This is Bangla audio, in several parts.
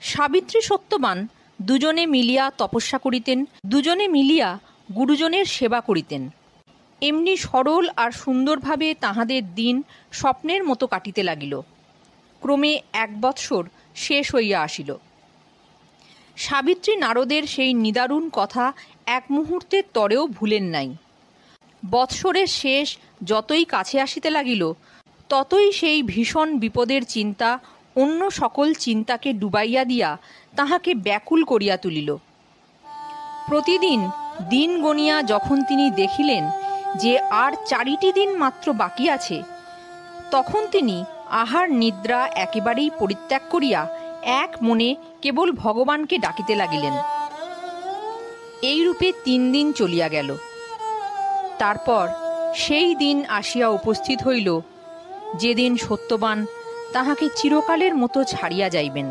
সাবিত্রী সত্যবান দুজনে মিলিয়া তপস্যা করিতেন, দুজনে মিলিয়া গুরুজনের সেবা করিতেন। এমনি সরল আর সুন্দরভাবে তাহাদের দিন স্বপ্নের মতো কাটিতে লাগিল। ক্রমে এক বৎসর শেষ হইয়া আসিল। সাবিত্রী নারদের সেই নিদারুণ কথা এক মুহূর্তের তরেও ভুলেন নাই। বৎসরের শেষ যতই কাছে আসিতে লাগিল, ততই সেই ভীষণ বিপদের চিন্তা অন্য সকল চিন্তাকে ডুবাইয়া দিয়া তাহাকে ব্যাকুল করিয়া তুলিল। প্রতিদিন দিন গণিয়া যখন তিনি দেখিলেন যে আর চারিটি দিন মাত্র বাকি আছে, তখন তিনি আহার নিদ্রা একেবারেই পরিত্যাগ করিয়া এক মনে কেবল ভগবানকে ডাকিতে লাগিলেন। এইরূপে তিন দিন চলিয়া গেল। তারপর সেই দিন আসিয়া উপস্থিত হইল, যেদিন সত্যবান তাহাকে চিরকালের মতো ছাড়িয়া যাইবেন।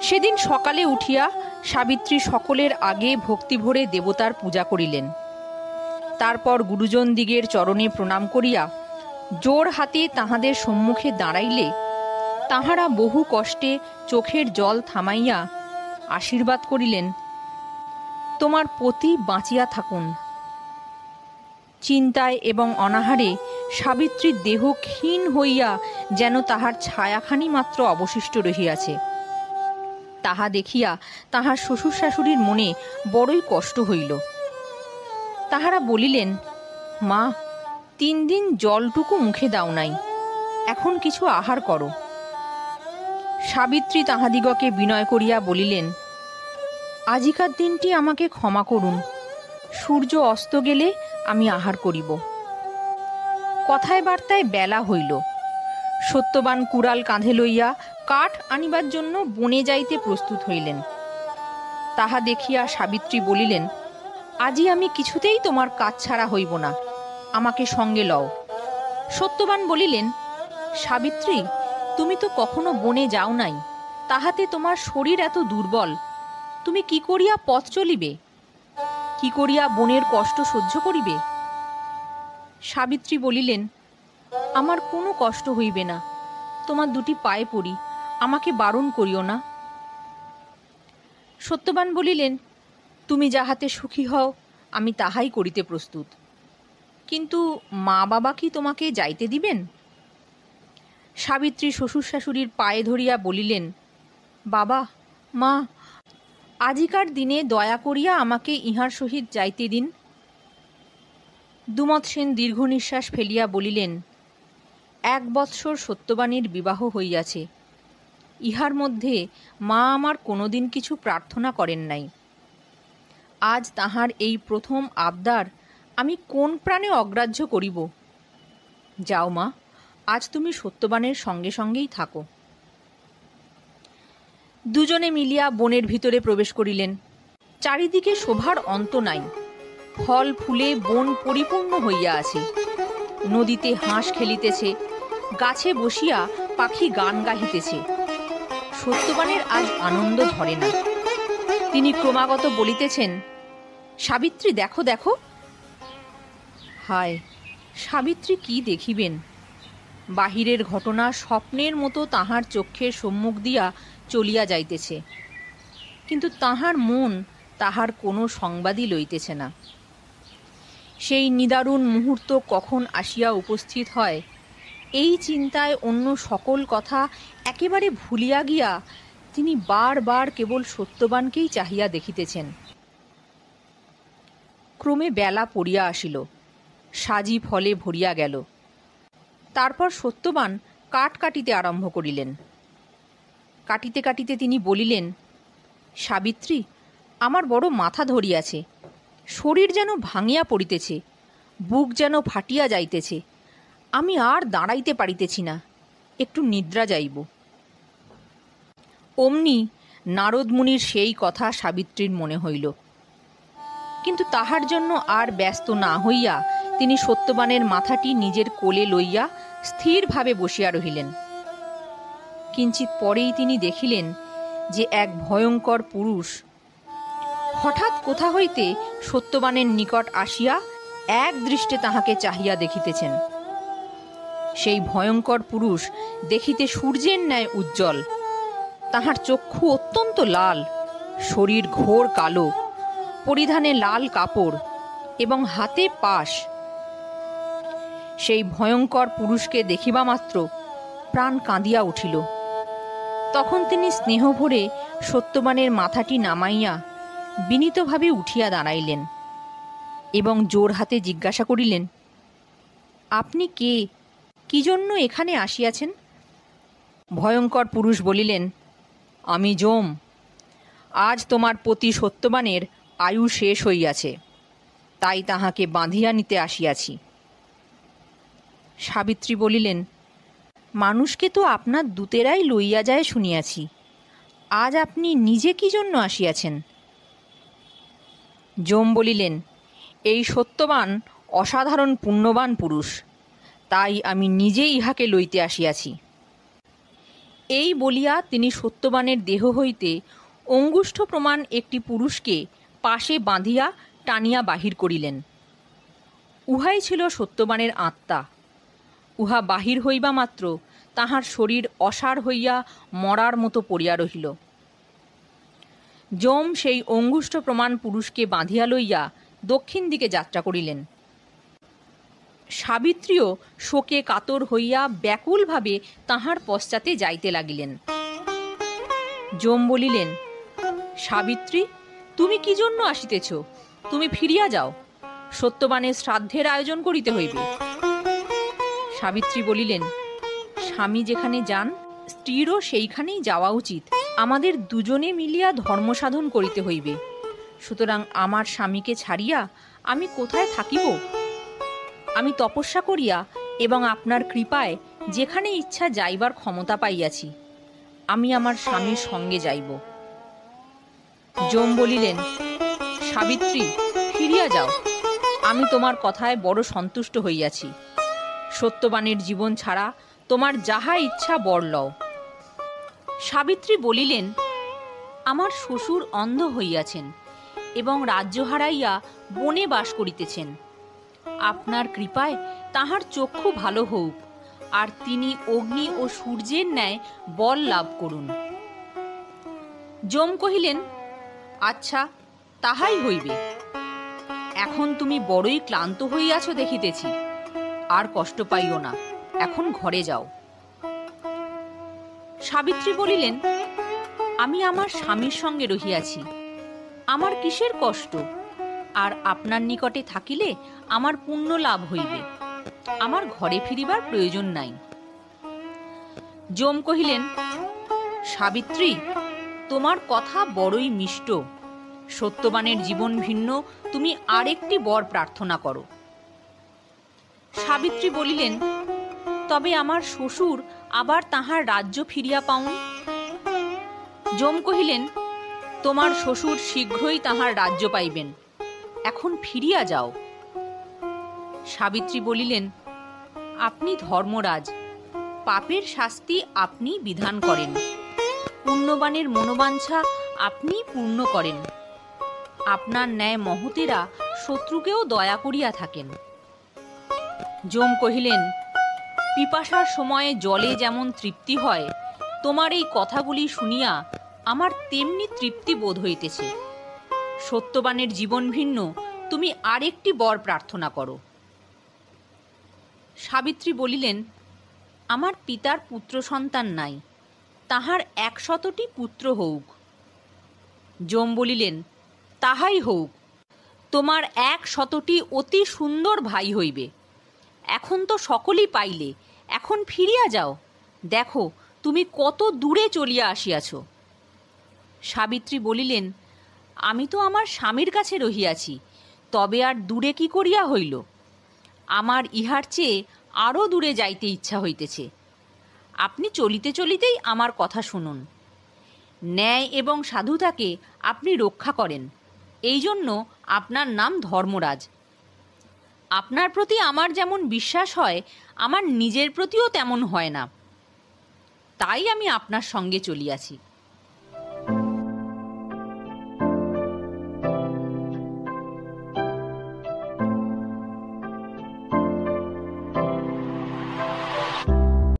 সেদিন সকালে উঠিয়া সাবিত্রী সকলের আগে ভক্তিভরে দেবতার পূজা করিলেন। তারপর গুরুজন দিগের চরণে প্রণাম করিয়া জোর হাতে তাহাদের সম্মুখে দাঁড়াইলে তাহারা বহু কষ্টে চোখের জল থামাইয়া আশীর্বাদ করিলেন, তোমার পতি বাঁচিয়া থাকুন। চিন্তায় এবং অনাহারে সাবিত্রীর দেহ ক্ষীণ হইয়া যেন তাহার ছায়াখানি মাত্র অবশিষ্ট রহিয়াছে। তাহা দেখিয়া তাহার শ্বশুর শাশুড়ির মনে বড়ই কষ্ট হইল। তাহারা বলিলেন, মা, তিন দিন জলটুকু মুখে দাও নাই, এখন কিছু আহার করো। সাবিত্রী তাহাদিগকে বিনয় করিয়া বলিলেন, আজিকার দিনটি আমাকে ক্ষমা করুন। সূর্য অস্ত গেলে আমি আহার করিব। কথায় বার্তায় বেলা হইল। সত্যবান কুড়াল কাঁধে লইয়া কাঠ আনিবার জন্য বনে যাইতে প্রস্তুত হইলেন। তাহা দেখিয়া সাবিত্রী বলিলেন, আজি আমি কিছুতেই তোমার কাজ ছাড়া হইব না, আমাকে সঙ্গে লও। সত্যবান বলিলেন, সাবিত্রী, তুমি তো কখনো বনে যাও নাই, তাহাতে তোমার শরীর এত দুর্বল, তুমি কি করিয়া পথ চলিবে? কি করিয়া বনের কষ্ট সহ্য করিবে? সাবিত্রী বলিলেন, আমার কোনো কষ্ট হইবে না। তোমার দুটি পায়ে পড়ি, আমাকে বারণ করিও না। সত্যবান বলিলেন, তুমি যাহাতে সুখী হও, আমি তাহাই করিতে প্রস্তুত। কিন্তু মা বাবা কি তোমাকে যাইতে দিবেন? সাবিত্রী শ্বশুর শাশুড়ির পায়ে ধরিয়া বলিলেন, বাবা, মা, আজিকার দিনে দয়া করিয়া আমাকে ইহার সহিত যাইতে দিন। দুমত সেন দীর্ঘ নিঃশ্বাস ফেলিয়া বলিলেন, এক বৎসর সত্যবাণীর বিবাহ হইয়াছে। ইহার মধ্যে মা আমার কোনোদিন কিছু প্রার্থনা করেন নাই। আজ তাহার এই প্রথম আবদার আমি কোন প্রাণে অগ্রাহ্য করিব? যাও মা, আজ তুমি সত্যবানের সঙ্গে সঙ্গেই থাকো। দুজনে মিলিয়া বনের ভিতরে প্রবেশ করিলেন। চারিদিকে শোভার অন্ত নাই। ফল, ফুলে বন পরিপূর্ণ হইয়া আছে। নদীতে হাঁস খেলিতেছে, গাছে বসিয়া পাখি গান গাহিতেছে। সত্যবানের আজ আনন্দ ধরে না। তিনি ক্রমাগত বলিতেছেন, সাবিত্রী, দেখো দেখো। হায়, সাবিত্রী কি দেখিবেন? বাহিরের ঘটনা স্বপ্নের মতো তাহার চক্ষের সম্মুখ দিয়া চলিয়া যাইতেছে। কিন্তু তাহার মন তাহার কোনো সংবাদই লইতেছে না। সেই নিদারুণ মুহূর্ত কখন আসিয়া উপস্থিত হয়? এই চিন্তায় অন্য সকল কথা একেবারে ভুলিয়া গিয়া তিনি বারবার কেবল সত্যবানকেই চাহিয়া দেখিতেছেন। ক্রমে বেলা পড়িয়া আসিল। সাজি ফলে ভরিয়া গেল। তারপর সত্যবান কাঠ কাটিতে আরম্ভ করিলেন। কাটিতে কাটিতে তিনি বলিলেন, সাবিত্রী, আমার বড় মাথা ধরিয়াছে। শরীর যেন ভাঙিয়া পড়িতেছে, বুক যেন ফাটিয়া যাইতেছে, আমি আর দাঁড়াইতে পারিতেছি না, একটু নিদ্রা যাইব। অমনি নারদমুনির সেই কথা সাবিত্রীর মনে হইল। কিন্তু তাহার জন্য আর ব্যস্ত না হইয়া তিনি সত্যবানের মাথাটি নিজের কোলে লইয়া স্থিরভাবে বসিয়া রহিলেন। কিঞ্চিত পরেই তিনি দেখিলেন যে এক ভয়ঙ্কর পুরুষ হঠাৎ কোথা হইতে সত্যবানের নিকট আসিয়া এক দৃষ্টে তাহাকে চাহিয়া দেখিতেছেন। সেই ভয়ঙ্কর পুরুষ দেখিতে সূর্যের ন্যায় উজ্জ্বল। তাহার চক্ষু অত্যন্ত লাল, শরীর ঘোর কালো, পরিধানে লাল কাপড় এবং হাতে পাশ। সেই ভয়ঙ্কর পুরুষকে দেখিবা মাত্র প্রাণ কাঁদিয়া উঠিল। তখন তিনি স্নেহ ভরে সত্যবানের মাথাটি নামাইয়া বিনীতভাবে উঠিয়া দাঁড়াইলেন এবং জোর হাতে জিজ্ঞাসা করিলেন, আপনি কে? কি জন্য এখানে আসিয়াছেন? ভয়ঙ্কর পুরুষ বলিলেন, আমি যম আজ তোমার পতি সত্যবানের আয়ু শেষ হইয়াছে, তাই তাহাকে বাঁধিয়া নিতে আসিয়াছি। সাবিত্রী বলিলেন, মানুষকে তো আপনার দূতেরাই লইয়া যায় শুনিয়াছি। আজ আপনি নিজে কি জন্য আসিয়াছেন? যম বলিলেন, এই সত্যবান, অসাধারণ, পুণ্যবান পুরুষ। তাই আমি নিজেই ইহাকে লইতে আসিয়াছি। এই বলিয়া তিনি সত্যবানের দেহ হইতে অঙ্গুষ্ঠ প্রমাণ একটি পুরুষকে পাশে বাঁধিয়া টানিয়া বাহির করিলেন। উহাই ছিল সত্যবানের আত্মা। উহা বাহির হইবা মাত্র তাহার শরীর অসার হইয়া মরার মতো পড়িয়া রহিল। যম সেই অঙ্গুষ্ঠ প্রমাণ পুরুষকে বাঁধিয়া লইয়া দক্ষিণ দিকে যাত্রা করিলেন। সাবিত্রীও শোকে কাতর হইয়া ব্যাকুলভাবে তাহার পশ্চাতে যাইতে লাগিলেন। যম বলিলেন, সাবিত্রী, তুমি কি জন্য আসিতেছ? তুমি ফিরিয়া যাও। সত্যবানের শ্রাদ্ধের আয়োজন করিতে হইবে। সাবিত্রী বলিলেন, স্বামী যেখানে যান স্ত্রীরও সেইখানেই যাওয়া উচিত। আমাদের দুজনে মিলিয়া ধর্ম সাধন করিতে হইবে। সুতরাং আমার স্বামীকে ছাড়িয়া আমি কোথায় থাকিব? আমি তপস্যা করিয়া এবং আপনার কৃপায় যেখানে ইচ্ছা যাইবার ক্ষমতা পাইয়াছি। আমি আমার স্বামীর সঙ্গে যাইব। যম বলিলেন, সাবিত্রী, ফিরিয়া যাও। আমি তোমার কথায় বড় সন্তুষ্ট হইয়াছি। সত্যবানের জীবন ছাড়া তোমার যাহা ইচ্ছা বর লও। সাবিত্রী বলিলেন, আমার শ্বশুর অন্ধ হইয়াছেন এবং রাজ্য হারাইয়া বনে বাস করিতেছেন। আপনার কৃপায় তাহার চক্ষু ভালো হোক, আর তিনি অগ্নি ও সূর্যের ন্যায় বল লাভ করুন। যম কহিলেন আচ্ছা তাহাই হইবে। এখন তুমি বড়ই ক্লান্ত হইয়াছ দেখিতেছি, আর কষ্ট পাইও না। এখন ঘরে যাও। সাবিত্রী বলিলেন, আমি আমার স্বামীর সঙ্গে রহিয়াছি। আমার কিসের কষ্ট? আর আপনার নিকটে থাকিলে আমার পুণ্য লাভ হইবে। আমার ঘরে ফিরিবার প্রয়োজন নাই। যম কহিলেন, সাবিত্রী, তোমার কথা বড়ই মিষ্ট। সত্যবানের জীবন ভিন্ন, তুমি আরেকটি বর প্রার্থনা করো। সাবিত্রী বলিলেন তবে আমার শ্বশুর আবার তাহার রাজ্য ফিরিয়া পাউন যম কহিলেন, তোমার শ্বশুর শীঘ্রই তাহার রাজ্য পাইবেন। এখন ফিরিয়া যাও। সাবিত্রী বলিলেন, আপনি ধর্মরাজ, পাপের শাস্তি আপনি বিধান করেন। পুণ্যবানের মনোবাঞ্ছা আপনি পূর্ণ করেন। আপনার ন্যায় মহতেরা শত্রুকেও দয়া করিয়া থাকেন। যম কহিলেন পিপাসার সময়ে জলে যেমন তৃপ্তি হয়, তোমার এই কথাগুলি শুনিয়া আমার তেমনি তৃপ্তি বোধ হইতেছে। সত্যবানের জীবন ভিন্ন, তুমি আরেকটি বর প্রার্থনা করো। সাবিত্রী বলিলেন, আমার পিতার পুত্র সন্তান নাই, তাহার একশতটি পুত্র হউক। যম বলিলেন, তাহাই হউক, তোমার এক শতটি অতি সুন্দর ভাই হইবে, এখন তো সকলই পাইলে এখন ফিরিয়া যাও। দেখো, তুমি কত দূরে চলিয়া আসিয়াছ। সাবিত্রী বলিলেন, আমি তো আমার স্বামীর কাছে রহিয়াছি, তবে আর দূরে কি করিয়া হইল? আমার ইহার চেয়ে আরও দূরে যাইতে ইচ্ছা হইতেছে। আপনি চলিতে চলিতেই আমার কথা শুনুন। ন্যায় এবং সাধুতাকে আপনি রক্ষা করেন। এই জন্য আপনার নাম ধর্মরাজ। আপনার প্রতি আমার যেমন বিশ্বাস হয়, আমার নিজের প্রতিও তেমন হয় না। তাই আমি আপনার সঙ্গে চলিয়াছি।